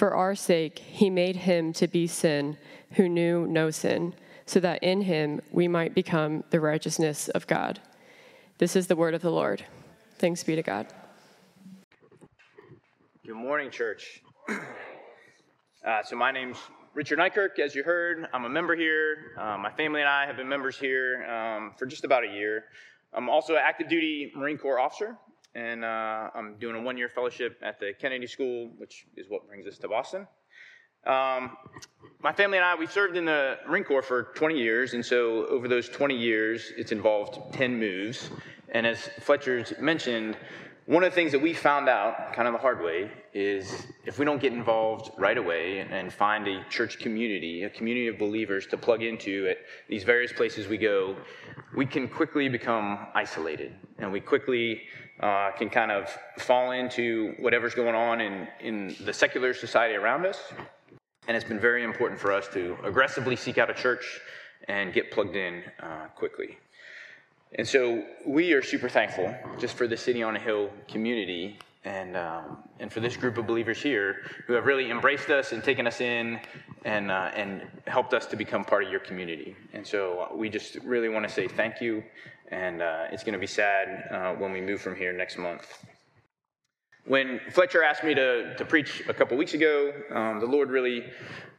For our sake, he made him to be sin who knew no sin, so that in him we might become the righteousness of God. This is the word of the Lord. Thanks be to God. Good morning, church. Uh, so, my name's Richard Neikirk, as you heard. I'm a member here. Uh, my family and I have been members here um, for just about a year. I'm also an active duty Marine Corps officer, and uh, I'm doing a one year fellowship at the Kennedy School, which is what brings us to Boston. Um, my family and I, we served in the Marine Corps for 20 years, and so over those 20 years, it's involved 10 moves. And as Fletcher's mentioned, one of the things that we found out kind of the hard way is if we don't get involved right away and find a church community, a community of believers to plug into at these various places we go, we can quickly become isolated and we quickly uh, can kind of fall into whatever's going on in, in the secular society around us. And it's been very important for us to aggressively seek out a church and get plugged in uh, quickly. And so we are super thankful just for the City on a Hill community and, um, and for this group of believers here who have really embraced us and taken us in and, uh, and helped us to become part of your community. And so we just really want to say thank you. And uh, it's going to be sad uh, when we move from here next month. When Fletcher asked me to, to preach a couple weeks ago, um, the Lord really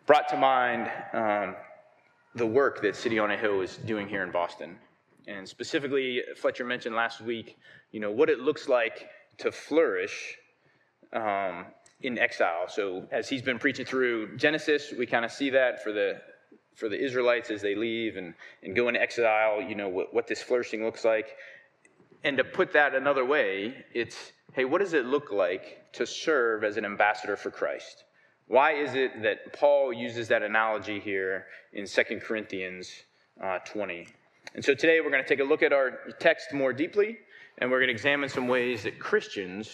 brought to mind um, the work that City on a Hill is doing here in Boston. And specifically, Fletcher mentioned last week, you know, what it looks like to flourish um, in exile. So as he's been preaching through Genesis, we kind of see that for the for the Israelites as they leave and, and go into exile, you know, what, what this flourishing looks like. And to put that another way, it's, hey, what does it look like to serve as an ambassador for Christ? Why is it that Paul uses that analogy here in 2 Corinthians uh, 20? And so today we're going to take a look at our text more deeply, and we're going to examine some ways that Christians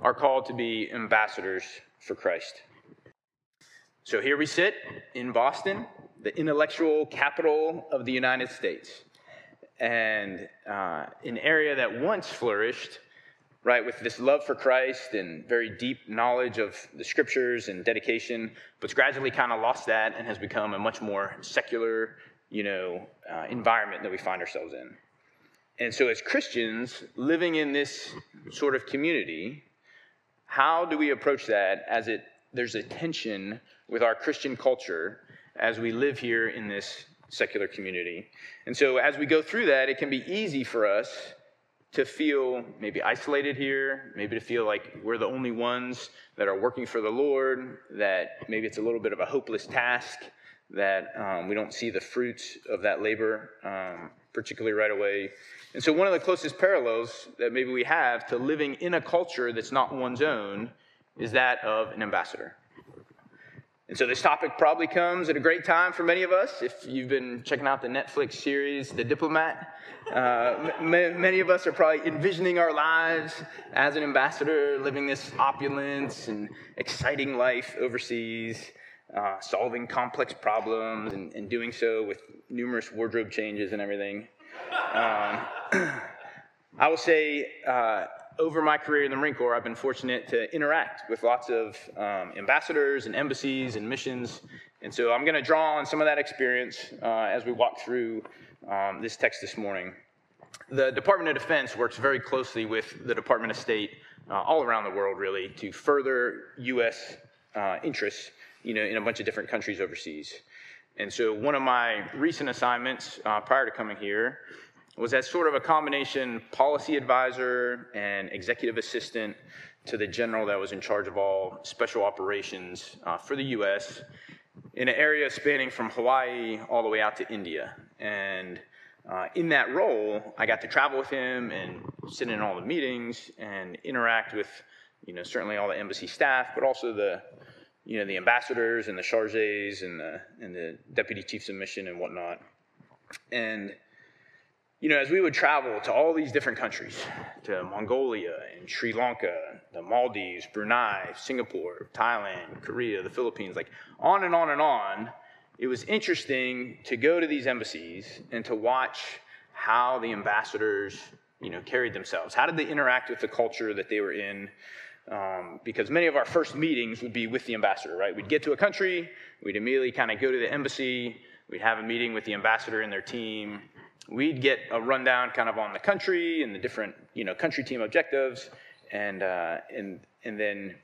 are called to be ambassadors for Christ. So here we sit in Boston, the intellectual capital of the United States, and uh, an area that once flourished, right, with this love for Christ and very deep knowledge of the scriptures and dedication, but's gradually kind of lost that and has become a much more secular you know, uh, environment that we find ourselves in. And so, as Christians living in this sort of community, how do we approach that as it there's a tension with our Christian culture as we live here in this secular community? And so, as we go through that, it can be easy for us to feel maybe isolated here, maybe to feel like we're the only ones that are working for the Lord, that maybe it's a little bit of a hopeless task that um, we don't see the fruits of that labor, um, particularly right away. And so, one of the closest parallels that maybe we have to living in a culture that's not one's own is that of an ambassador. And so, this topic probably comes at a great time for many of us. If you've been checking out the Netflix series, The Diplomat, uh, m- many of us are probably envisioning our lives as an ambassador, living this opulence and exciting life overseas uh, solving complex problems and, and, doing so with numerous wardrobe changes and everything. Um, I will say, uh, over my career in the Marine Corps, I've been fortunate to interact with lots of um, ambassadors and embassies and missions. And so I'm going to draw on some of that experience uh, as we walk through um, this text this morning. The Department of Defense works very closely with the Department of State uh, all around the world, really, to further U.S. Uh, interests you know, in a bunch of different countries overseas. And so one of my recent assignments uh, prior to coming here was as sort of a combination policy advisor and executive assistant to the general that was in charge of all special operations uh, for the US in an area spanning from Hawaii all the way out to India. And uh, in that role, I got to travel with him and sit in all the meetings and interact with, you know, certainly all the embassy staff, but also the you know, the ambassadors and the chargés and the, and the deputy chiefs of mission and whatnot. And, you know, as we would travel to all these different countries, to Mongolia and Sri Lanka, the Maldives, Brunei, Singapore, Thailand, Korea, the Philippines, like on and on and on, it was interesting to go to these embassies and to watch how the ambassadors, you know, carried themselves. How did they interact with the culture that they were in? Um, because many of our first meetings would be with the ambassador, right? We'd get to a country, we'd immediately kind of go to the embassy, we'd have a meeting with the ambassador and their team. We'd get a rundown kind of on the country and the different, you know, country team objectives, and uh, and and then,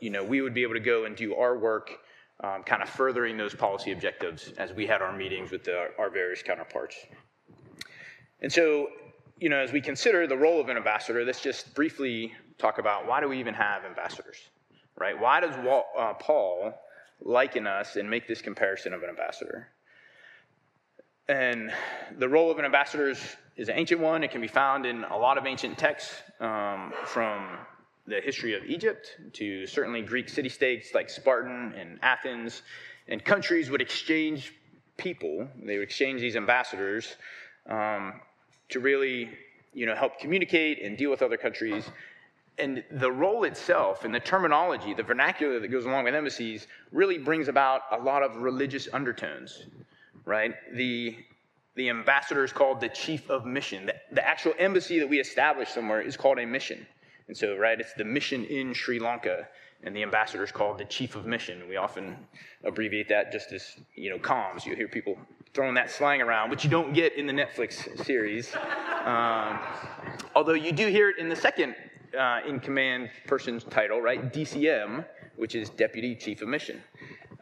you know, we would be able to go and do our work, um, kind of furthering those policy objectives as we had our meetings with the, our various counterparts. And so, you know, as we consider the role of an ambassador, let's just briefly talk about why do we even have ambassadors, right? Why does uh, Paul liken us and make this comparison of an ambassador? And the role of an ambassador is, is an ancient one. It can be found in a lot of ancient texts um, from the history of Egypt to certainly Greek city states like Spartan and Athens. And countries would exchange people, they would exchange these ambassadors um, to really you know, help communicate and deal with other countries. And the role itself and the terminology, the vernacular that goes along with embassies, really brings about a lot of religious undertones right? The, the ambassador is called the chief of mission. The, the actual embassy that we establish somewhere is called a mission. And so, right, it's the mission in Sri Lanka, and the ambassador is called the chief of mission. We often abbreviate that just as, you know, comms. You hear people throwing that slang around, which you don't get in the Netflix series. Um, although you do hear it in the second uh, in command person's title, right? DCM, which is Deputy Chief of Mission.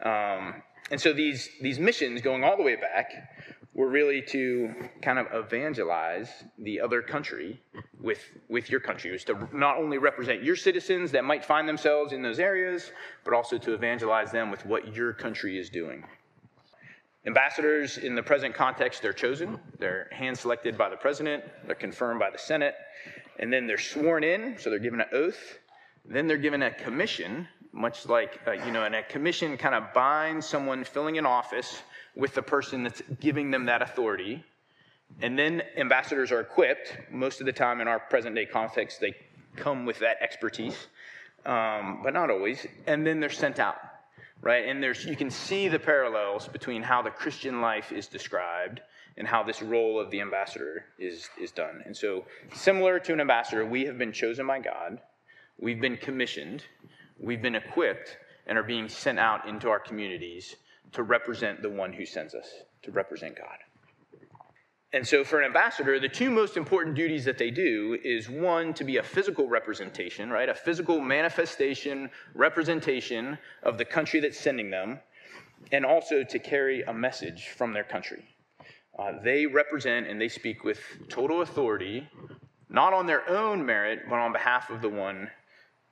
Um, and so these, these missions going all the way back were really to kind of evangelize the other country with, with your country. It was to not only represent your citizens that might find themselves in those areas, but also to evangelize them with what your country is doing. Ambassadors, in the present context, they're chosen. They're hand selected by the president, they're confirmed by the Senate, and then they're sworn in, so they're given an oath. Then they're given a commission much like, uh, you know, and a commission kind of binds someone filling an office with the person that's giving them that authority. And then ambassadors are equipped. Most of the time, in our present day context, they come with that expertise, um, but not always. And then they're sent out, right? And there's you can see the parallels between how the Christian life is described and how this role of the ambassador is is done. And so, similar to an ambassador, we have been chosen by God. We've been commissioned we've been equipped and are being sent out into our communities to represent the one who sends us, to represent God. And so, for an ambassador, the two most important duties that they do is one, to be a physical representation, right? A physical manifestation, representation of the country that's sending them, and also to carry a message from their country. Uh, they represent and they speak with total authority, not on their own merit, but on behalf of the one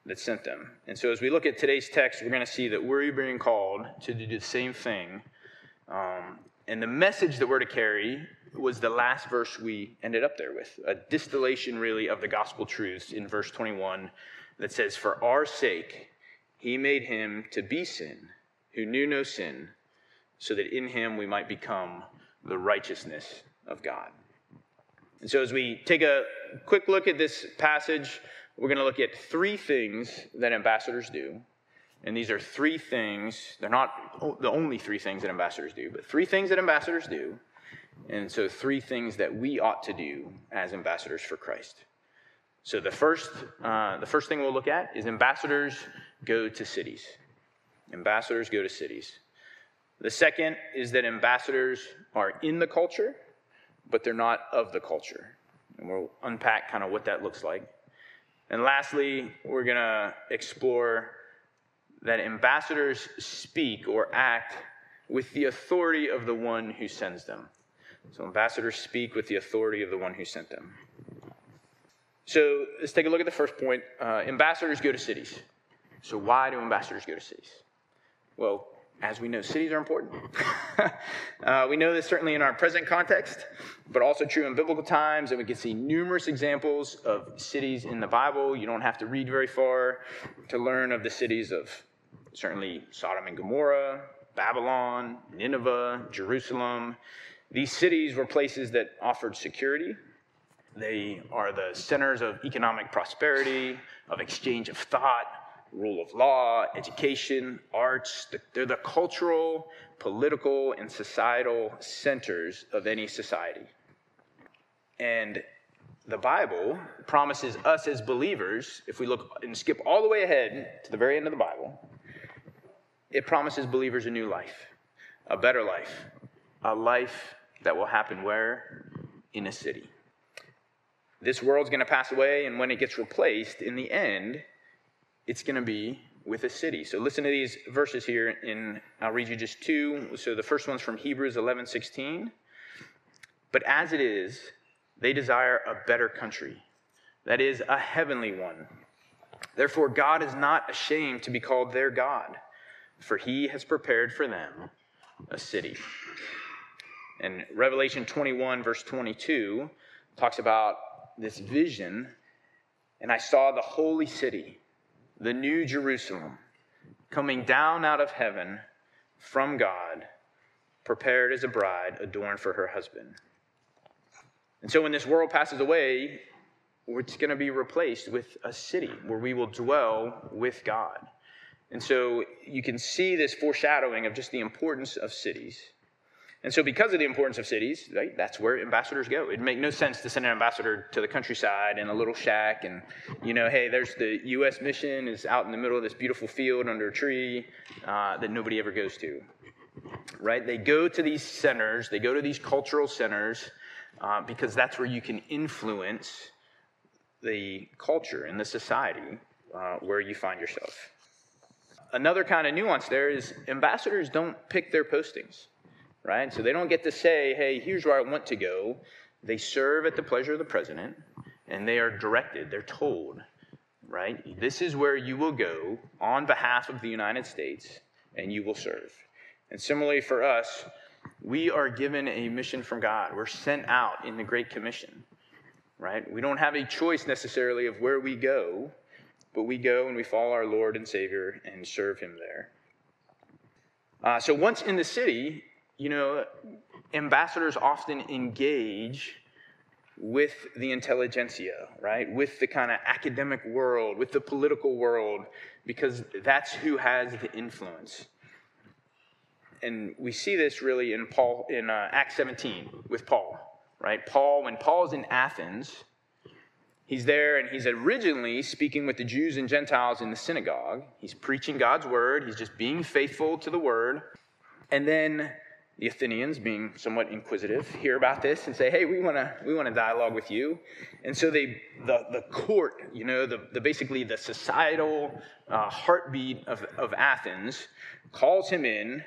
that sent them. And so, as we look at today's text, we're going to see that we're being called to do the same thing. Um, and the message that we're to carry was the last verse we ended up there with a distillation, really, of the gospel truths in verse 21 that says, For our sake, he made him to be sin, who knew no sin, so that in him we might become the righteousness of God. And so, as we take a quick look at this passage, we're going to look at three things that ambassadors do. And these are three things, they're not the only three things that ambassadors do, but three things that ambassadors do. And so, three things that we ought to do as ambassadors for Christ. So, the first, uh, the first thing we'll look at is ambassadors go to cities. Ambassadors go to cities. The second is that ambassadors are in the culture, but they're not of the culture. And we'll unpack kind of what that looks like. And lastly, we're going to explore that ambassadors speak or act with the authority of the one who sends them. So, ambassadors speak with the authority of the one who sent them. So, let's take a look at the first point. Uh, ambassadors go to cities. So, why do ambassadors go to cities? Well, as we know, cities are important. uh, we know this certainly in our present context, but also true in biblical times, and we can see numerous examples of cities in the Bible. You don't have to read very far to learn of the cities of certainly Sodom and Gomorrah, Babylon, Nineveh, Jerusalem. These cities were places that offered security. They are the centers of economic prosperity, of exchange of thought, rule of law, education, arts. They're the cultural, political, and societal centers of any society. And the Bible promises us as believers, if we look and skip all the way ahead to the very end of the Bible, it promises believers a new life, a better life, a life that will happen where? In a city. This world's going to pass away, and when it gets replaced, in the end, it's going to be with a city. So listen to these verses here in I'll read you just two. So the first one's from Hebrews 11:16. But as it is, they desire a better country, that is, a heavenly one. Therefore, God is not ashamed to be called their God, for he has prepared for them a city. And Revelation 21, verse 22, talks about this vision. And I saw the holy city, the new Jerusalem, coming down out of heaven from God, prepared as a bride adorned for her husband. And so when this world passes away, it's going to be replaced with a city where we will dwell with God. And so you can see this foreshadowing of just the importance of cities. And so, because of the importance of cities, right, that's where ambassadors go. It'd make no sense to send an ambassador to the countryside in a little shack and, you know, hey, there's the U.S. mission is out in the middle of this beautiful field under a tree uh, that nobody ever goes to, right? They go to these centers, they go to these cultural centers uh, because that's where you can influence the culture and the society uh, where you find yourself. Another kind of nuance there is ambassadors don't pick their postings, right? So they don't get to say, hey, here's where I want to go. They serve at the pleasure of the president and they are directed, they're told, right? This is where you will go on behalf of the United States and you will serve. And similarly for us, we are given a mission from God. We're sent out in the Great Commission, right? We don't have a choice necessarily of where we go, but we go and we follow our Lord and Savior and serve Him there. Uh, so once in the city, you know, ambassadors often engage with the intelligentsia, right? With the kind of academic world, with the political world, because that's who has the influence and we see this really in Paul in uh, Acts 17 with Paul, right? Paul, when Paul's in Athens, he's there and he's originally speaking with the Jews and Gentiles in the synagogue. He's preaching God's word. He's just being faithful to the word, and then the Athenians, being somewhat inquisitive, hear about this and say, "Hey, we want to we want to dialogue with you." And so they the the court, you know, the, the basically the societal uh, heartbeat of of Athens, calls him in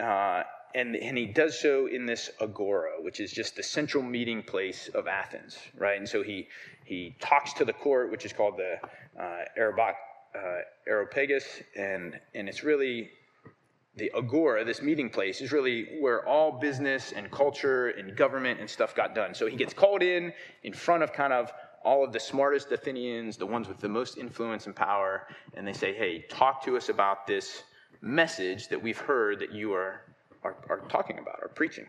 uh, and, and he does so in this agora, which is just the central meeting place of Athens, right? And so he, he talks to the court, which is called the uh, Areopagus, and, and it's really the agora, this meeting place, is really where all business and culture and government and stuff got done. So he gets called in in front of kind of all of the smartest Athenians, the ones with the most influence and power, and they say, hey, talk to us about this message that we've heard that you are, are, are talking about, are preaching.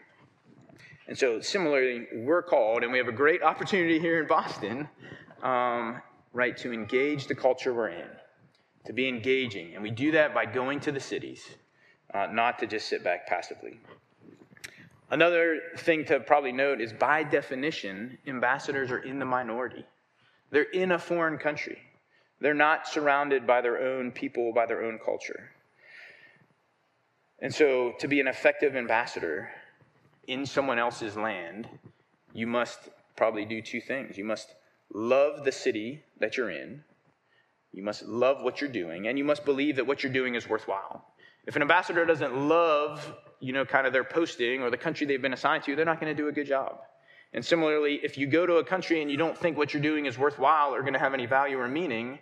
And so, similarly, we're called, and we have a great opportunity here in Boston, um, right, to engage the culture we're in, to be engaging. And we do that by going to the cities, uh, not to just sit back passively. Another thing to probably note is by definition, ambassadors are in the minority. They're in a foreign country. They're not surrounded by their own people, by their own culture. And so, to be an effective ambassador in someone else's land, you must probably do two things. You must love the city that you're in, you must love what you're doing, and you must believe that what you're doing is worthwhile. If an ambassador doesn't love, you know, kind of their posting or the country they've been assigned to, they're not going to do a good job. And similarly, if you go to a country and you don't think what you're doing is worthwhile or going to have any value or meaning,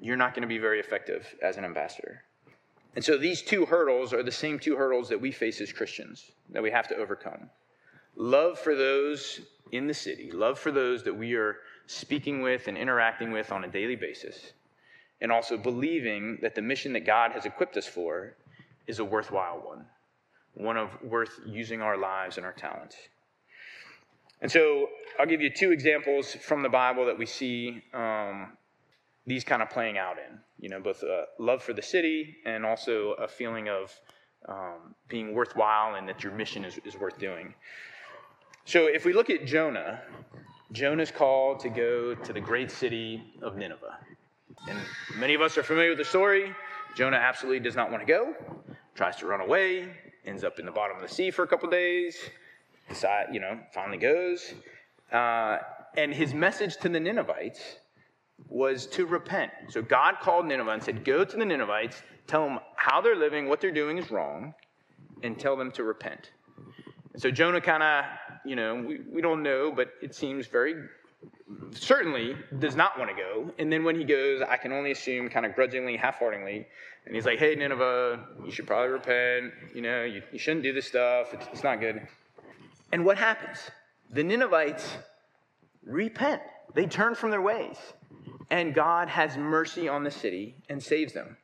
you're not going to be very effective as an ambassador. And so these two hurdles are the same two hurdles that we face as Christians that we have to overcome love for those in the city, love for those that we are speaking with and interacting with on a daily basis, and also believing that the mission that God has equipped us for is a worthwhile one, one of worth using our lives and our talents. And so I'll give you two examples from the Bible that we see um, these kind of playing out in. You know, both love for the city and also a feeling of um, being worthwhile and that your mission is, is worth doing. So if we look at Jonah, Jonah's called to go to the great city of Nineveh. And many of us are familiar with the story. Jonah absolutely does not want to go, tries to run away, ends up in the bottom of the sea for a couple days, decide, you know, finally goes. Uh, and his message to the Ninevites was to repent. So God called Nineveh and said, Go to the Ninevites, tell them how they're living, what they're doing is wrong, and tell them to repent. And so Jonah kind of, you know, we, we don't know, but it seems very certainly does not want to go. And then when he goes, I can only assume kind of grudgingly, half heartedly. And he's like, hey, Nineveh, you should probably repent. You know, you, you shouldn't do this stuff. It's, it's not good. And what happens? The Ninevites repent, they turn from their ways. And God has mercy on the city and saves them.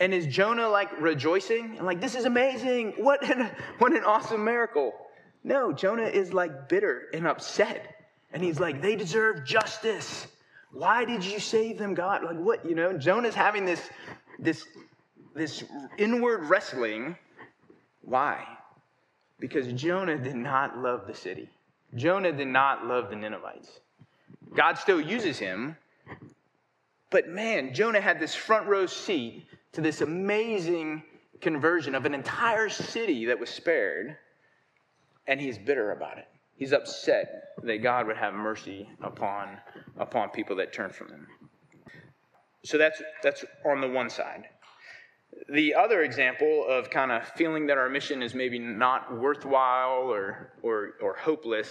And is Jonah like rejoicing and like, this is amazing? What an, what an awesome miracle. No, Jonah is like bitter and upset and he's like, they deserve justice. Why did you save them, God? Like, what, you know? Jonah's having this, this, this inward wrestling. Why? Because Jonah did not love the city. Jonah did not love the Ninevites. God still uses him, but man, Jonah had this front row seat to this amazing conversion of an entire city that was spared, and he's bitter about it. He's upset that God would have mercy upon, upon people that turn from him. So that's, that's on the one side. The other example of kind of feeling that our mission is maybe not worthwhile or, or, or hopeless,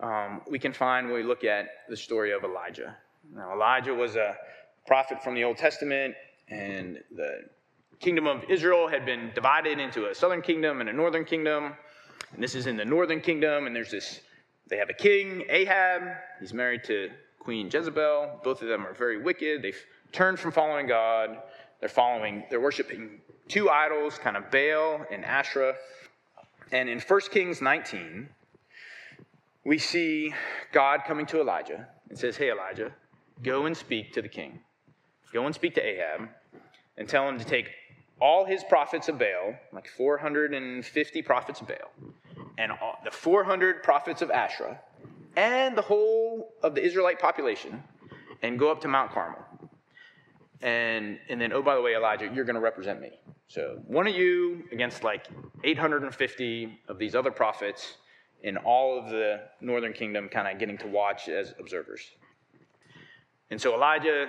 um, we can find when we look at the story of Elijah. Now, Elijah was a prophet from the Old Testament, and the kingdom of Israel had been divided into a southern kingdom and a northern kingdom. And this is in the northern kingdom, and there's this, they have a king, Ahab. He's married to Queen Jezebel. Both of them are very wicked. They've turned from following God. They're following, they're worshiping two idols, kind of Baal and Asherah. And in 1 Kings 19, we see God coming to Elijah and says, Hey, Elijah, go and speak to the king. Go and speak to Ahab and tell him to take all his prophets of Baal, like 450 prophets of Baal, and all, the 400 prophets of Asherah, and the whole of the Israelite population, and go up to Mount Carmel. And, and then, oh, by the way, Elijah, you're going to represent me. So one of you against like 850 of these other prophets in all of the northern kingdom kind of getting to watch as observers. And so Elijah,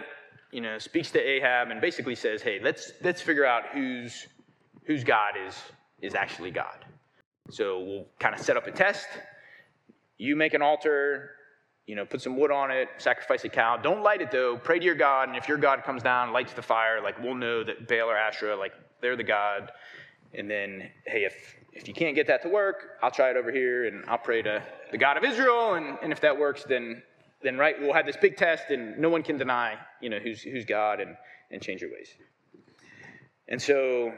you know, speaks to Ahab and basically says, hey, let's, let's figure out whose, whose God is, is actually God. So we'll kind of set up a test. You make an altar, you know, put some wood on it, sacrifice a cow. Don't light it though. Pray to your God, and if your God comes down, lights the fire, like we'll know that Baal or Asherah, like they're the God. And then, hey, if if you can't get that to work, I'll try it over here, and I'll pray to the God of Israel, and, and if that works, then then right, we'll have this big test, and no one can deny, you know, who's who's God, and and change your ways. And so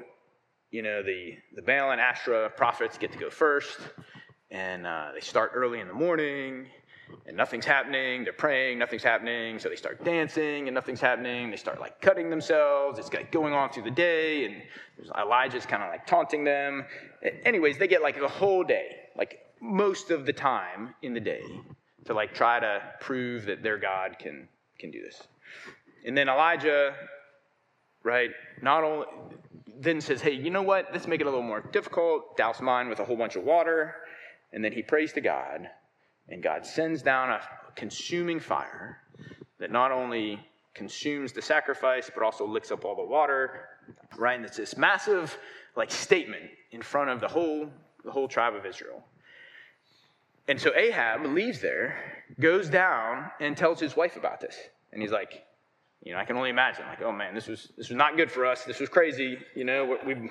you know, the, the Baal and Asherah prophets get to go first, and uh, they start early in the morning, and nothing's happening. They're praying, nothing's happening. So they start dancing, and nothing's happening. They start like cutting themselves. It's like going on through the day, and Elijah's kind of like taunting them. Anyways, they get like the whole day, like most of the time in the day, to like try to prove that their God can can do this. And then Elijah, right? Not only then says, hey, you know what? Let's make it a little more difficult. Douse mine with a whole bunch of water. And then he prays to God, and God sends down a consuming fire that not only consumes the sacrifice, but also licks up all the water. Right? And it's this massive like statement in front of the whole the whole tribe of Israel. And so Ahab leaves there, goes down, and tells his wife about this. And he's like, you know, I can only imagine, like, oh man, this was this was not good for us. This was crazy. You know, we, we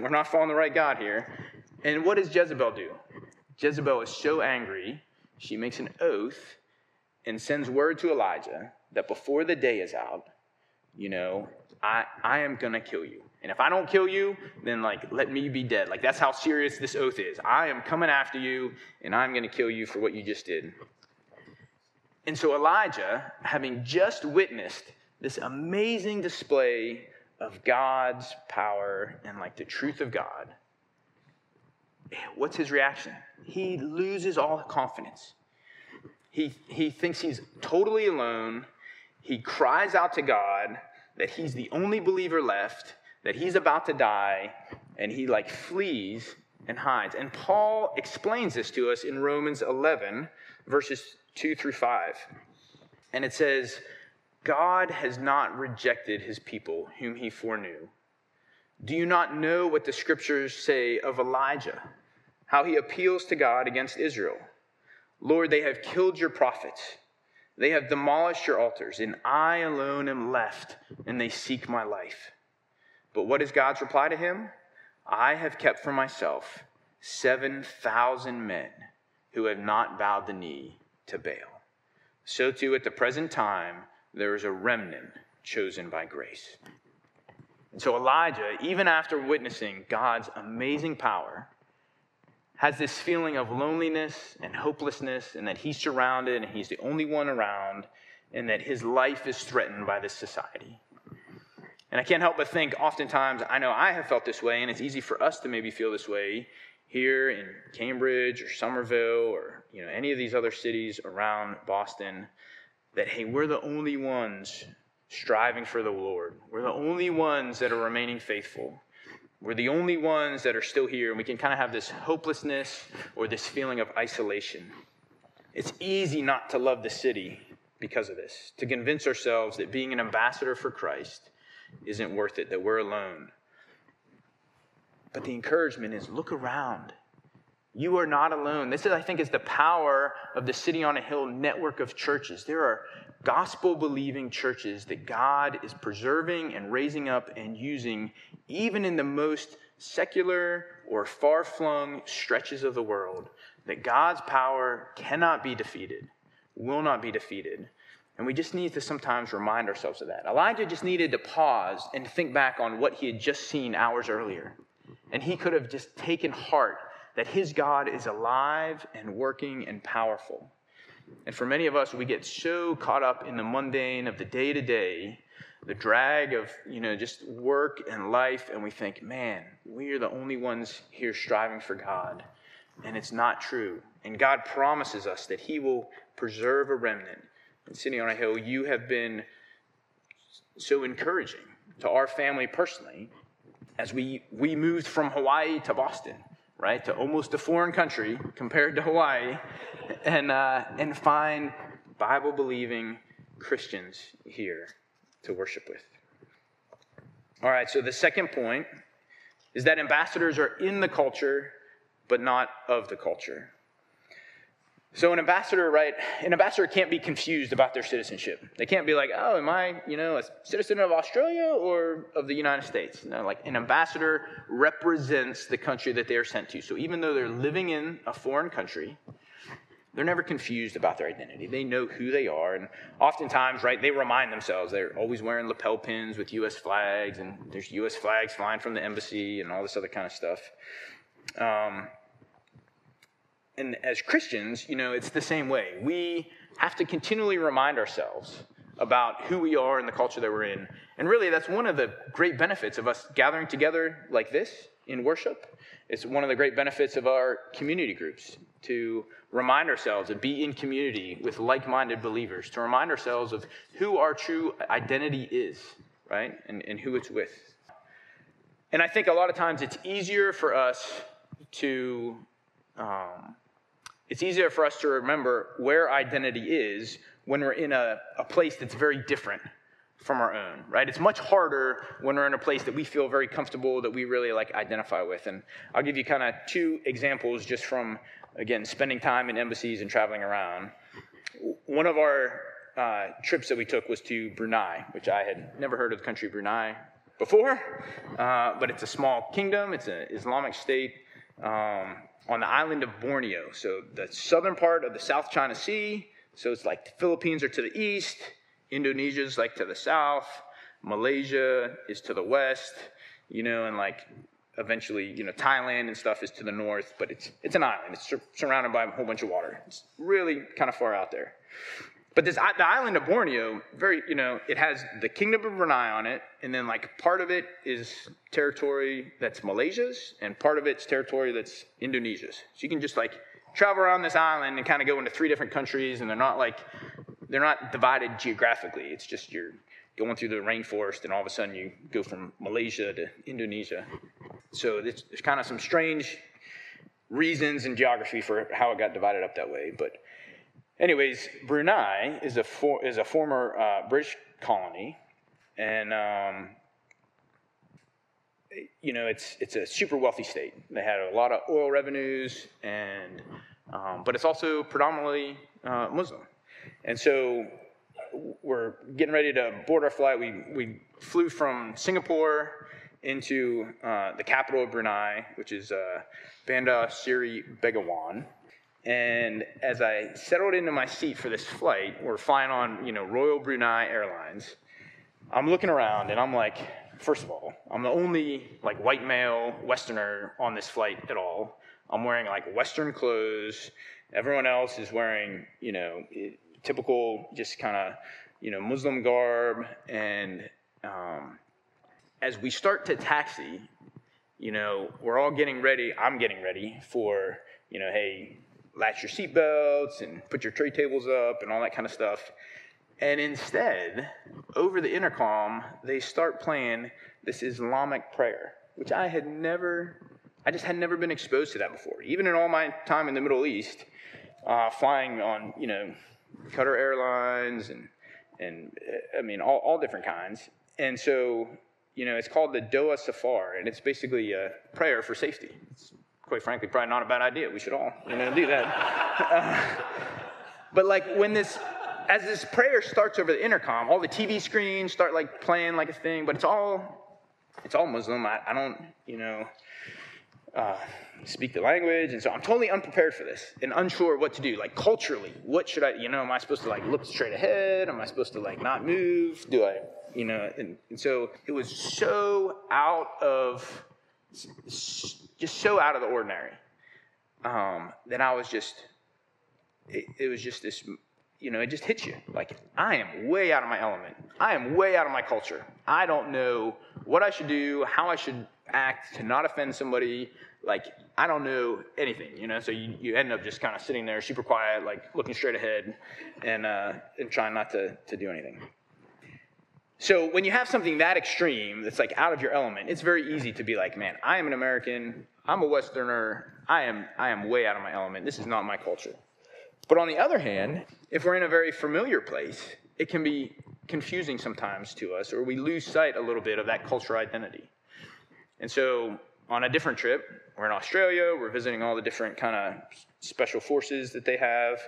we're not following the right God here. And what does Jezebel do? Jezebel is so angry, she makes an oath and sends word to Elijah that before the day is out, you know, I, I am going to kill you. And if I don't kill you, then like let me be dead. Like that's how serious this oath is. I am coming after you and I'm going to kill you for what you just did. And so Elijah, having just witnessed this amazing display of God's power and like the truth of God, what's his reaction? He loses all confidence. He, he thinks he's totally alone. He cries out to God that he's the only believer left, that he's about to die, and he like flees and hides. And Paul explains this to us in Romans 11, verses 2 through 5. And it says, God has not rejected his people whom he foreknew. Do you not know what the scriptures say of Elijah? How he appeals to God against Israel. Lord, they have killed your prophets. They have demolished your altars, and I alone am left, and they seek my life. But what is God's reply to him? I have kept for myself 7,000 men who have not bowed the knee to Baal. So too, at the present time, there is a remnant chosen by grace. And so Elijah, even after witnessing God's amazing power, has this feeling of loneliness and hopelessness, and that he's surrounded and he's the only one around, and that his life is threatened by this society. And I can't help but think, oftentimes, I know I have felt this way, and it's easy for us to maybe feel this way here in Cambridge or Somerville or you know any of these other cities around Boston. That hey, we're the only ones striving for the Lord. We're the only ones that are remaining faithful. We're the only ones that are still here, and we can kind of have this hopelessness or this feeling of isolation. It's easy not to love the city because of this, to convince ourselves that being an ambassador for Christ isn't worth it, that we're alone. But the encouragement is look around. You are not alone. This is, I think, is the power of the City on a Hill network of churches. There are gospel believing churches that God is preserving and raising up and using, even in the most secular or far flung stretches of the world, that God's power cannot be defeated, will not be defeated. And we just need to sometimes remind ourselves of that. Elijah just needed to pause and think back on what he had just seen hours earlier. And he could have just taken heart that his God is alive and working and powerful. And for many of us, we get so caught up in the mundane of the day to day, the drag of, you know, just work and life, and we think, man, we are the only ones here striving for God. And it's not true. And God promises us that He will preserve a remnant. And City on a Hill, you have been so encouraging to our family personally as we, we moved from Hawaii to Boston right, to almost a foreign country compared to Hawaii, and, uh, and find Bible believing Christians here to worship with. All right, so the second point is that ambassadors are in the culture, but not of the culture. So an ambassador, right? An ambassador can't be confused about their citizenship. They can't be like, "Oh, am I, you know, a citizen of Australia or of the United States?" No, like an ambassador represents the country that they are sent to. So even though they're living in a foreign country, they're never confused about their identity. They know who they are, and oftentimes, right, they remind themselves they're always wearing lapel pins with U.S. flags, and there's U.S. flags flying from the embassy, and all this other kind of stuff. Um, and as Christians, you know, it's the same way. We have to continually remind ourselves about who we are and the culture that we're in. And really, that's one of the great benefits of us gathering together like this in worship. It's one of the great benefits of our community groups to remind ourselves and be in community with like minded believers, to remind ourselves of who our true identity is, right? And, and who it's with. And I think a lot of times it's easier for us to um, it's easier for us to remember where identity is when we're in a, a place that's very different from our own, right? It's much harder when we're in a place that we feel very comfortable, that we really like identify with. And I'll give you kind of two examples just from, again, spending time in embassies and traveling around. One of our uh, trips that we took was to Brunei, which I had never heard of the country Brunei before, uh, but it's a small kingdom, it's an Islamic state. Um, on the island of Borneo. So the southern part of the South China Sea. So it's like the Philippines are to the east, Indonesia's like to the south, Malaysia is to the west, you know, and like eventually, you know, Thailand and stuff is to the north, but it's it's an island. It's sur- surrounded by a whole bunch of water. It's really kind of far out there. But this the island of Borneo, very you know, it has the Kingdom of Brunei on it, and then like part of it is territory that's Malaysia's, and part of it's territory that's Indonesia's. So you can just like travel around this island and kind of go into three different countries, and they're not like they're not divided geographically. It's just you're going through the rainforest, and all of a sudden you go from Malaysia to Indonesia. So there's, kind of some strange reasons in geography for how it got divided up that way, but Anyways, Brunei is a, for, is a former uh, British colony, and um, you know it's it's a super wealthy state. They had a lot of oil revenues, and um, but it's also predominantly uh, Muslim, and so we're getting ready to board our flight. We we flew from Singapore into uh, the capital of Brunei, which is uh, Bandar Seri Begawan and as I settled into my seat for this flight, we're flying on, you know, Royal Brunei Airlines. I'm looking around and I'm like, first of all, I'm the only like white male Westerner on this flight at all. I'm wearing like Western clothes. Everyone else is wearing, you know, typical just kind of, you know, Muslim garb. And um, as we start to taxi, you know, we're all getting ready. I'm getting ready for, you know, hey, latch your seatbelts and put your tray tables up and all that kind of stuff. And instead, over the intercom, they start playing this Islamic prayer, which I had never, I just had never been exposed to that before. Even in all my time in the Middle East, uh, flying on, you know, Qatar Airlines and, and I mean, all, all different kinds. And so, you know, it's called the Doa Safar, and it's basically a prayer for safety. It's quite frankly, probably not a bad idea. We should all, you know, do that. Uh, but like when this, as this prayer starts over the intercom, all the TV screens start like playing like a thing, but it's all, it's all Muslim. I, I don't, you know, uh, speak the language, and so I'm totally unprepared for this and unsure what to do. Like culturally, what should I, you know, am I supposed to like look straight ahead? Am I supposed to like not move? Do I, you know? And, and so it was so out of just so out of the ordinary um, that I was just, it, it was just this, you know, it just hits you. Like, I am way out of my element. I am way out of my culture. I don't know what I should do, how I should act to not offend somebody. Like, I don't know anything, you know. So you, you end up just kind of sitting there, super quiet, like looking straight ahead, and uh, and trying not to to do anything. So when you have something that extreme that's like out of your element, it's very easy to be like, man, I am an American, I'm a Westerner, I am I am way out of my element. This is not my culture. But on the other hand, if we're in a very familiar place, it can be confusing sometimes to us, or we lose sight a little bit of that cultural identity. And so on a different trip, we're in Australia, we're visiting all the different kind of special forces that they have.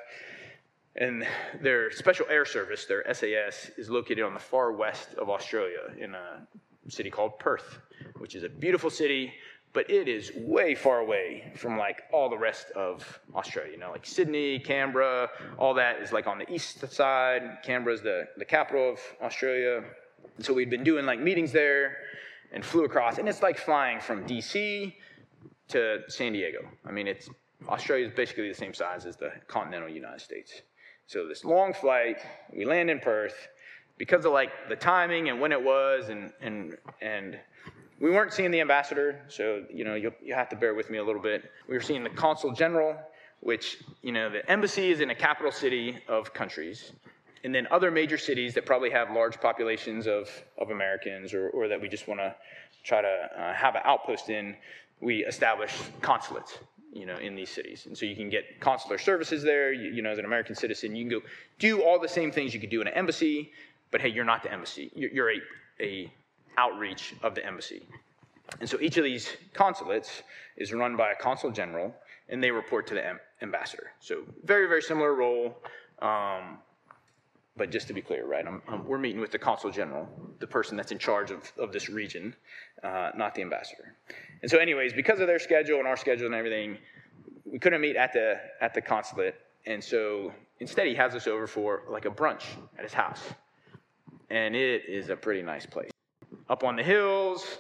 And their Special Air Service, their SAS, is located on the far west of Australia in a city called Perth, which is a beautiful city, but it is way far away from like all the rest of Australia. You know, like Sydney, Canberra, all that is like on the east side. Canberra is the, the capital of Australia. And so we'd been doing like meetings there and flew across, and it's like flying from DC to San Diego. I mean, it's Australia is basically the same size as the continental United States. So this long flight, we land in Perth because of like the timing and when it was, and and and we weren't seeing the ambassador, so you know you you have to bear with me a little bit. We were seeing the consul general, which you know the embassy is in a capital city of countries, and then other major cities that probably have large populations of of Americans or or that we just want to try to uh, have an outpost in. We establish consulates you know, in these cities. And so you can get consular services there. You, you, know, as an American citizen, you can go do all the same things you could do in an embassy, but hey, you're not the embassy. You're, you're a, a outreach of the embassy. And so each of these consulates is run by a consul general, and they report to the ambassador. So very, very similar role. Um, but just to be clear, right, I'm, I'm, we're meeting with the consul general, the person that's in charge of, of this region, uh, not the ambassador. And so, anyways, because of their schedule and our schedule and everything, we couldn't meet at the at the consulate. And so instead, he has us over for like a brunch at his house. and it is a pretty nice place. Up on the hills,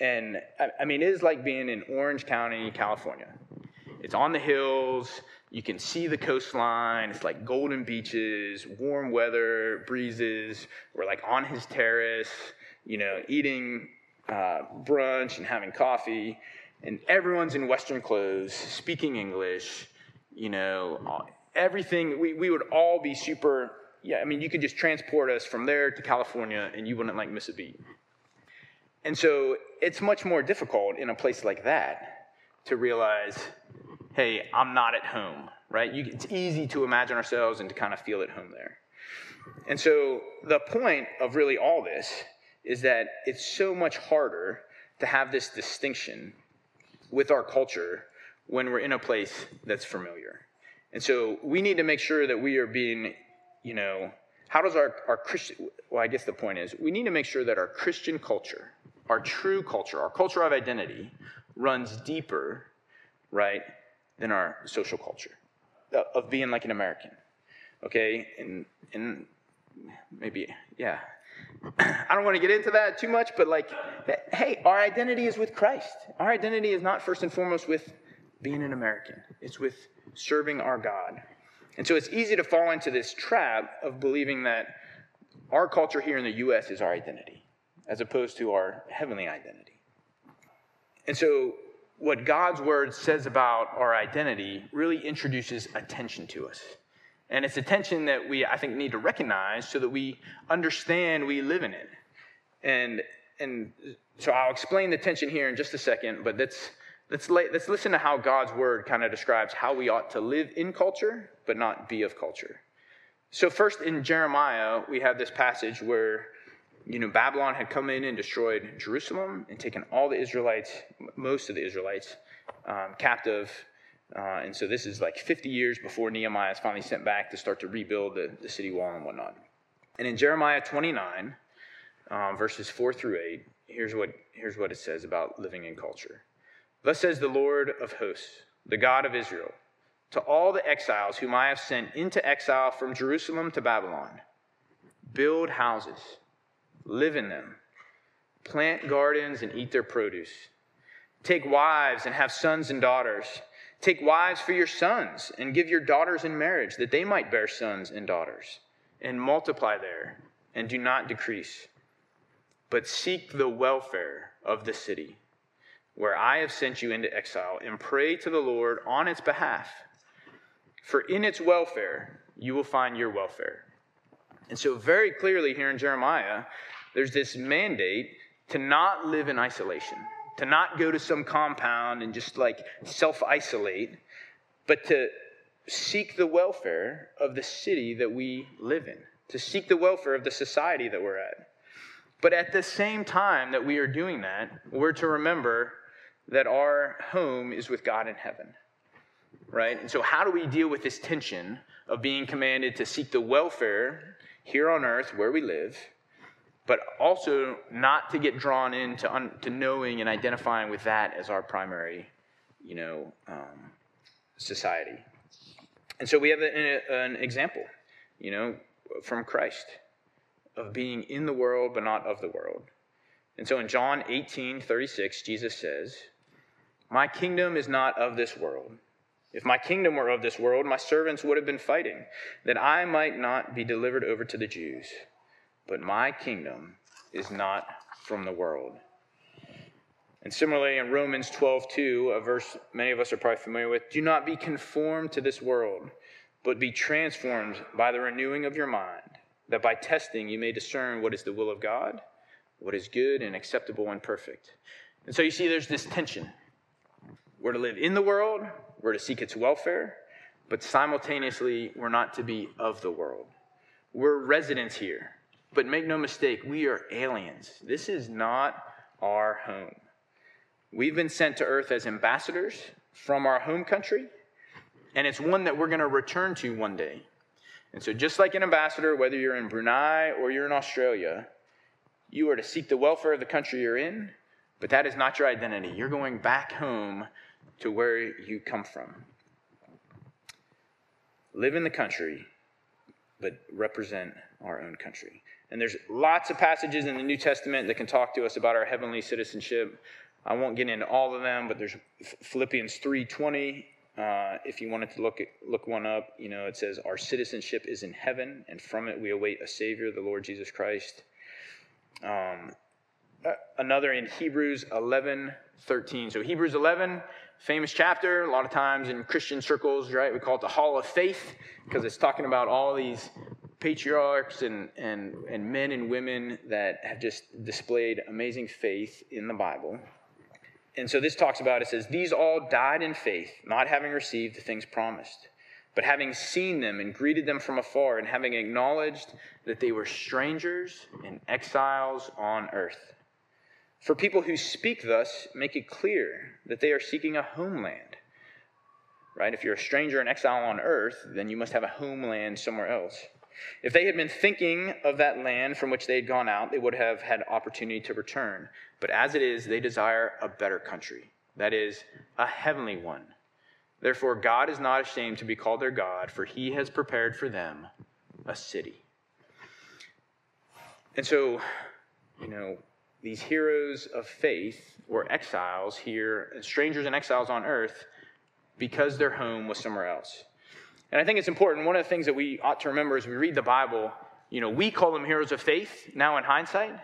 and I, I mean, it is like being in Orange County, California. It's on the hills. You can see the coastline. It's like golden beaches, warm weather, breezes. We're like on his terrace, you know, eating uh, brunch and having coffee. And everyone's in Western clothes, speaking English, you know, everything. We, we would all be super, yeah, I mean, you could just transport us from there to California and you wouldn't like miss a beat. And so it's much more difficult in a place like that to realize hey, I'm not at home, right? You, it's easy to imagine ourselves and to kind of feel at home there. And so the point of really all this is that it's so much harder to have this distinction with our culture when we're in a place that's familiar. And so we need to make sure that we are being, you know, how does our, our Christian, well, I guess the point is, we need to make sure that our Christian culture, our true culture, our culture of identity, runs deeper, right, than our social culture of being like an American. Okay, and and maybe yeah. I don't want to get into that too much, but like, hey, our identity is with Christ. Our identity is not first and foremost with being an American. It's with serving our God. And so it's easy to fall into this trap of believing that our culture here in the U.S. is our identity, as opposed to our heavenly identity. And so what God's word says about our identity really introduces attention to us. And it's attention that we, I think, need to recognize so that we understand we live in it. And, and so I'll explain the tension here in just a second, but let's, let's, let's listen to how God's word kind of describes how we ought to live in culture, but not be of culture. So, first in Jeremiah, we have this passage where you know, Babylon had come in and destroyed Jerusalem and taken all the Israelites, most of the Israelites, um, captive. Uh, and so this is like 50 years before Nehemiah is finally sent back to start to rebuild the, the city wall and whatnot. And in Jeremiah 29, um, verses 4 through 8, here's what, here's what it says about living in culture. Thus says the Lord of hosts, the God of Israel, to all the exiles whom I have sent into exile from Jerusalem to Babylon build houses live in them, plant gardens and eat their produce. Take wives and have sons and daughters. Take wives for your sons and give your daughters in marriage, that they might bear sons and daughters, and multiply there, and do not decrease. But seek the welfare of the city, where I have sent you into exile, and pray to the Lord on its behalf. For in its welfare you will find your welfare. And so, very clearly here in Jeremiah, there's this mandate to not live in isolation, to not go to some compound and just like self isolate, but to seek the welfare of the city that we live in, to seek the welfare of the society that we're at. But at the same time that we are doing that, we're to remember that our home is with God in heaven. Right? And so, how do we deal with this tension of being commanded to seek the welfare here on earth where we live? But also not to get drawn into un, to knowing and identifying with that as our primary, you know, um, society. And so we have a, a, an example, you know, from Christ of being in the world but not of the world. And so in John 18, 36, Jesus says, My kingdom is not of this world. If my kingdom were of this world, my servants would have been fighting, that I might not be delivered over to the Jews. But my kingdom is not from the world. And similarly, in Romans 12, 2, a verse many of us are probably familiar with do not be conformed to this world, but be transformed by the renewing of your mind, that by testing you may discern what is the will of God, what is good and acceptable and perfect. And so you see, there's this tension. We're to live in the world, we're to seek its welfare, but simultaneously, we're not to be of the world. We're residents here. But make no mistake, we are aliens. This is not our home. We've been sent to earth as ambassadors from our home country, and it's one that we're going to return to one day. And so, just like an ambassador, whether you're in Brunei or you're in Australia, you are to seek the welfare of the country you're in, but that is not your identity. You're going back home to where you come from. Live in the country, but represent our own country. And there's lots of passages in the New Testament that can talk to us about our heavenly citizenship. I won't get into all of them, but there's Philippians 3:20. Uh, if you wanted to look at, look one up, you know it says our citizenship is in heaven, and from it we await a Savior, the Lord Jesus Christ. Um, another in Hebrews 11:13. So Hebrews 11, famous chapter. A lot of times in Christian circles, right, we call it the Hall of Faith because it's talking about all these patriarchs and, and, and men and women that have just displayed amazing faith in the Bible. And so this talks about it says, These all died in faith, not having received the things promised, but having seen them and greeted them from afar, and having acknowledged that they were strangers and exiles on earth. For people who speak thus, make it clear that they are seeking a homeland. Right? If you're a stranger and exile on earth, then you must have a homeland somewhere else. If they had been thinking of that land from which they had gone out, they would have had opportunity to return. But as it is, they desire a better country, that is, a heavenly one. Therefore, God is not ashamed to be called their God, for he has prepared for them a city. And so, you know, these heroes of faith were exiles here, strangers and exiles on earth, because their home was somewhere else. And I think it's important. One of the things that we ought to remember as we read the Bible, you know, we call them heroes of faith now in hindsight,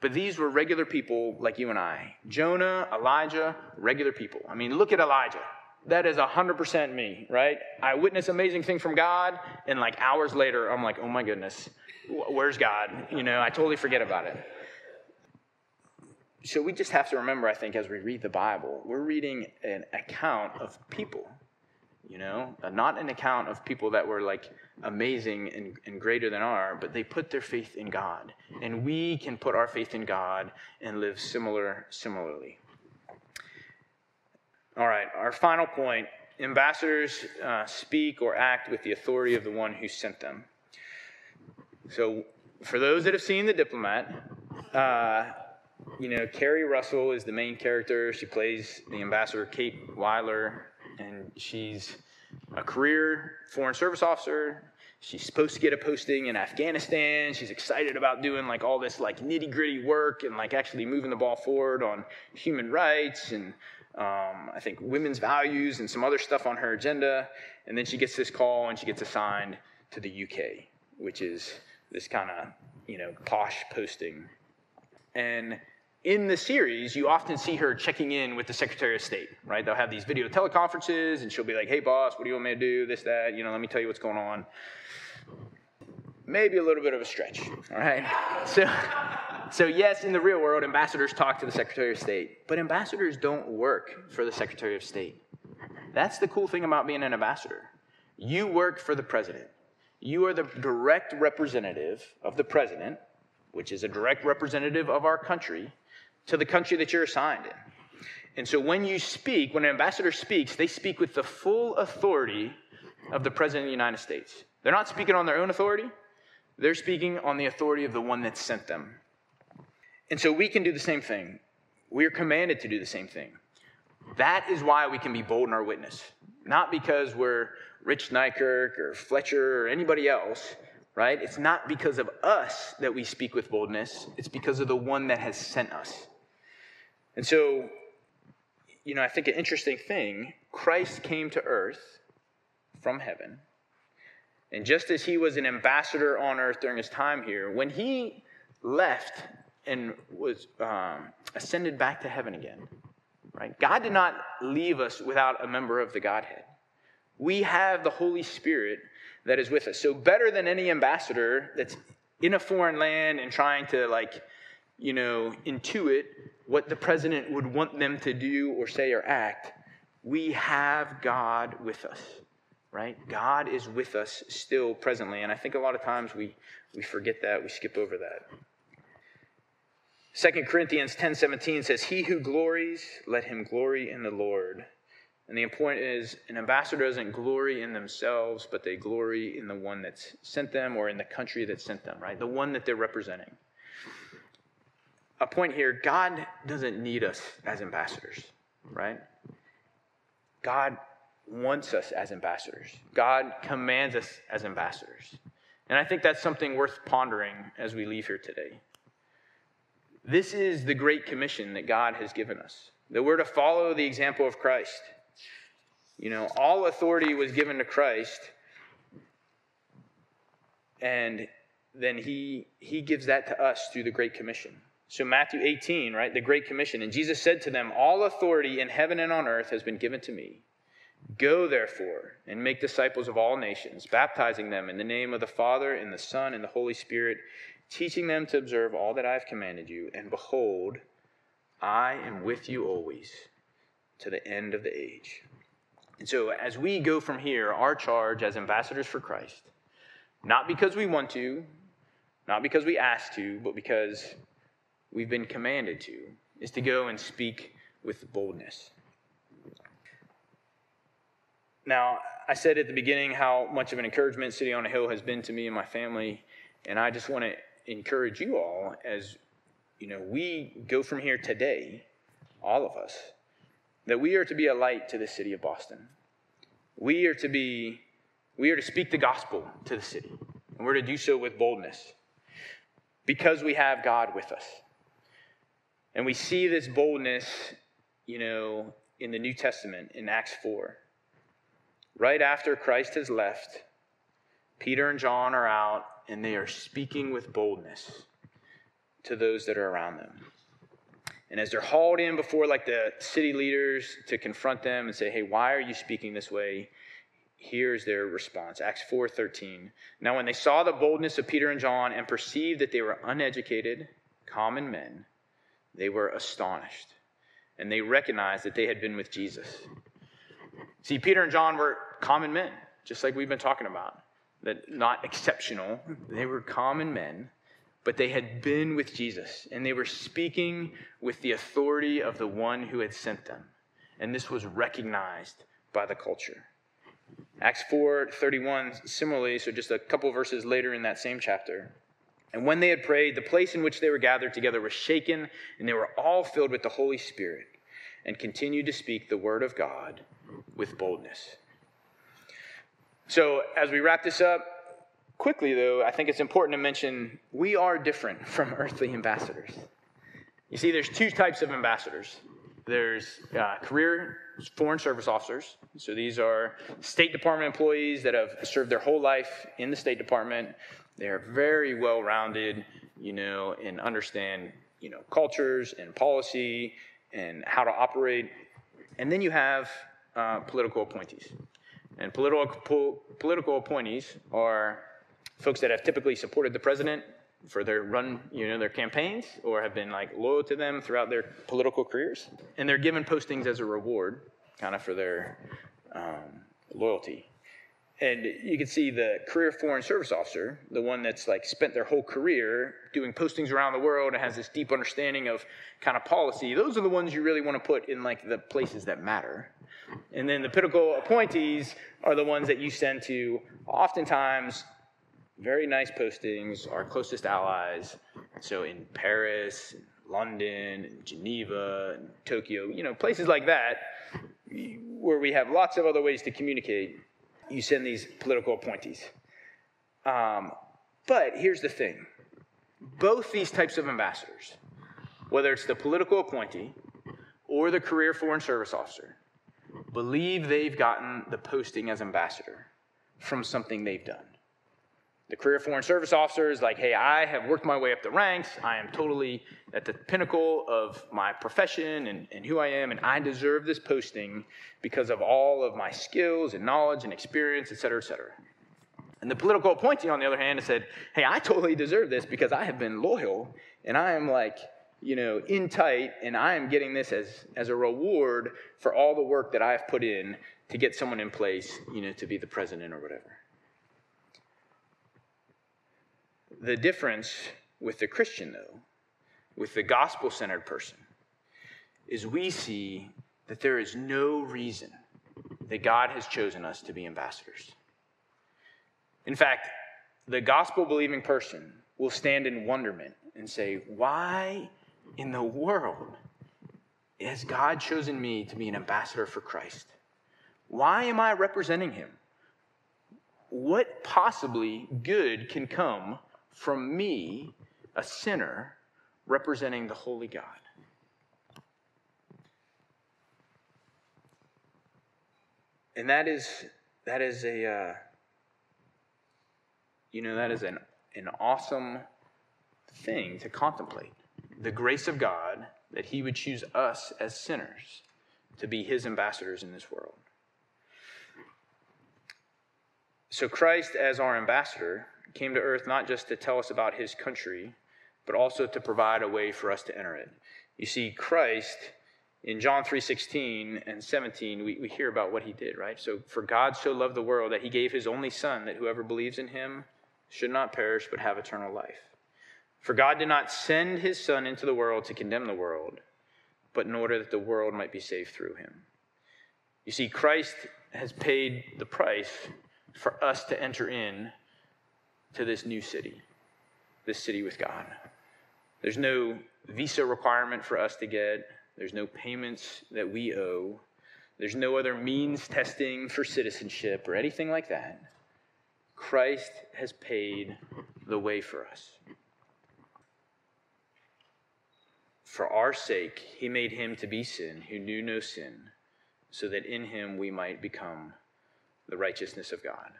but these were regular people like you and I. Jonah, Elijah, regular people. I mean, look at Elijah. That is 100% me, right? I witness amazing thing from God, and like hours later, I'm like, oh my goodness, where's God? You know, I totally forget about it. So we just have to remember, I think, as we read the Bible, we're reading an account of people you know? Uh, not an account of people that were like amazing and, and greater than our but they put their faith in god. And we can put our faith in god and live similar similarly. All right our final point. Ambassadors uh, speak or act with the authority of the one who sent them. So for those that have seen the diplomat uh, you know Keri Russell is the main character. She plays the ambassador Kate Wyler and she's a career foreign service officer. She's supposed to get a posting in Afghanistan. She's excited about doing like all this like nitty gritty work and like actually moving the ball forward on human rights and um, I think women's values and some other stuff on her agenda. And then she gets this call and she gets assigned to the UK, which is this kind of you know posh posting. And in the series, you often see her checking in with the Secretary of State, right? They'll have these video teleconferences, and she'll be like, hey, boss, what do you want me to do? This, that, you know, let me tell you what's going on. Maybe a little bit of a stretch, all right? So, so yes, in the real world, ambassadors talk to the Secretary of State, but ambassadors don't work for the Secretary of State. That's the cool thing about being an ambassador. You work for the president. You are the direct representative of the president, which is a direct representative of our country, to the country that you're assigned in. And so when you speak, when an ambassador speaks, they speak with the full authority of the President of the United States. They're not speaking on their own authority, they're speaking on the authority of the one that sent them. And so we can do the same thing. We are commanded to do the same thing. That is why we can be bold in our witness. Not because we're Rich Neikirk or Fletcher or anybody else, right? It's not because of us that we speak with boldness, it's because of the one that has sent us. And so, you know, I think an interesting thing Christ came to earth from heaven. And just as he was an ambassador on earth during his time here, when he left and was um, ascended back to heaven again, right? God did not leave us without a member of the Godhead. We have the Holy Spirit that is with us. So, better than any ambassador that's in a foreign land and trying to, like, you know, intuit what the president would want them to do or say or act, we have God with us, right? God is with us still presently. And I think a lot of times we, we forget that, we skip over that. 2 Corinthians 10 17 says, He who glories, let him glory in the Lord. And the point is, an ambassador doesn't glory in themselves, but they glory in the one that's sent them or in the country that sent them, right? The one that they're representing a point here God doesn't need us as ambassadors, right? God wants us as ambassadors. God commands us as ambassadors. And I think that's something worth pondering as we leave here today. This is the great commission that God has given us that we're to follow the example of Christ. You know, all authority was given to Christ, and then he he gives that to us through the great commission. So Matthew 18, right, the great commission, and Jesus said to them, "All authority in heaven and on earth has been given to me. Go therefore and make disciples of all nations, baptizing them in the name of the Father and the Son and the Holy Spirit, teaching them to observe all that I have commanded you, and behold, I am with you always to the end of the age. And so, as we go from here, our charge as ambassadors for Christ, not because we want to, not because we ask to, but because we've been commanded to, is to go and speak with boldness. Now, I said at the beginning how much of an encouragement City on a Hill has been to me and my family, and I just want to encourage you all as you know we go from here today, all of us, that we are to be a light to the city of Boston. We are to be we are to speak the gospel to the city, and we're to do so with boldness because we have God with us. And we see this boldness, you know, in the New Testament in Acts 4. Right after Christ has left, Peter and John are out and they are speaking with boldness to those that are around them. And as they're hauled in before like the city leaders to confront them and say, "Hey, why are you speaking this way?" Here's their response. Acts 4:13. Now when they saw the boldness of Peter and John and perceived that they were uneducated, common men, they were astonished. And they recognized that they had been with Jesus. See, Peter and John were common men, just like we've been talking about. That not exceptional. They were common men, but they had been with Jesus, and they were speaking with the authority of the one who had sent them. And this was recognized by the culture. Acts 4:31 similarly, so just a couple verses later in that same chapter. And when they had prayed, the place in which they were gathered together was shaken, and they were all filled with the Holy Spirit and continued to speak the word of God with boldness. So, as we wrap this up, quickly though, I think it's important to mention we are different from earthly ambassadors. You see, there's two types of ambassadors there's uh, career foreign service officers. So, these are State Department employees that have served their whole life in the State Department. They are very well rounded, you know, and understand, you know, cultures and policy and how to operate. And then you have uh, political appointees. And political, po- political appointees are folks that have typically supported the president for their run, you know, their campaigns or have been like loyal to them throughout their political careers. And they're given postings as a reward, kind of for their um, loyalty. And you can see the career foreign service officer, the one that's like spent their whole career doing postings around the world and has this deep understanding of kind of policy. Those are the ones you really want to put in like the places that matter. And then the pinnacle appointees are the ones that you send to oftentimes very nice postings, our closest allies. So in Paris, London, Geneva, Tokyo, you know, places like that, where we have lots of other ways to communicate, you send these political appointees. Um, but here's the thing both these types of ambassadors, whether it's the political appointee or the career foreign service officer, believe they've gotten the posting as ambassador from something they've done. The career foreign service officer is like, hey, I have worked my way up the ranks. I am totally at the pinnacle of my profession and, and who I am, and I deserve this posting because of all of my skills and knowledge and experience, et cetera, et cetera. And the political appointee, on the other hand, has said, hey, I totally deserve this because I have been loyal and I am like, you know, in tight, and I am getting this as, as a reward for all the work that I have put in to get someone in place, you know, to be the president or whatever. The difference with the Christian, though, with the gospel centered person, is we see that there is no reason that God has chosen us to be ambassadors. In fact, the gospel believing person will stand in wonderment and say, Why in the world has God chosen me to be an ambassador for Christ? Why am I representing him? what possibly good can come from me, a sinner, representing the holy God? And that is that is a uh, you know that is an an awesome thing to contemplate. The grace of God that He would choose us as sinners to be His ambassadors in this world. So, Christ, as our ambassador, came to earth not just to tell us about His country, but also to provide a way for us to enter it. You see, Christ in John 3:16 and 17 we, we hear about what he did, right? So for God so loved the world that he gave his only son that whoever believes in him should not perish but have eternal life. For God did not send his son into the world to condemn the world, but in order that the world might be saved through him. You see Christ has paid the price for us to enter in to this new city, this city with God. There's no visa requirement for us to get. There's no payments that we owe. There's no other means testing for citizenship or anything like that. Christ has paid the way for us. For our sake, he made him to be sin who knew no sin, so that in him we might become the righteousness of God.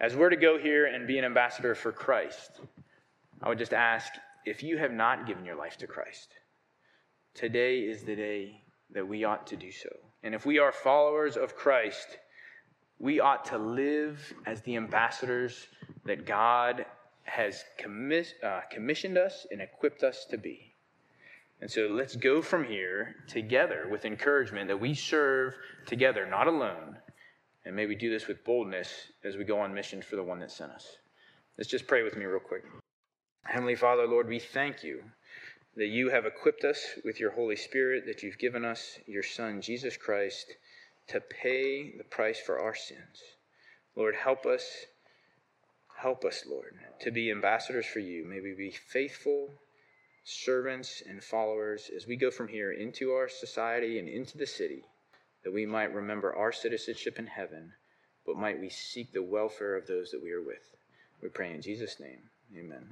As we're to go here and be an ambassador for Christ, I would just ask if you have not given your life to Christ, Today is the day that we ought to do so. And if we are followers of Christ, we ought to live as the ambassadors that God has commis- uh, commissioned us and equipped us to be. And so let's go from here together with encouragement that we serve together, not alone. And may we do this with boldness as we go on mission for the one that sent us. Let's just pray with me, real quick. Heavenly Father, Lord, we thank you that you have equipped us with your Holy Spirit, that you've given us your Son, Jesus Christ, to pay the price for our sins. Lord, help us. Help us, Lord, to be ambassadors for you. May we be faithful servants and followers as we go from here into our society and into the city, that we might remember our citizenship in heaven, but might we seek the welfare of those that we are with. We pray in Jesus' name. Amen.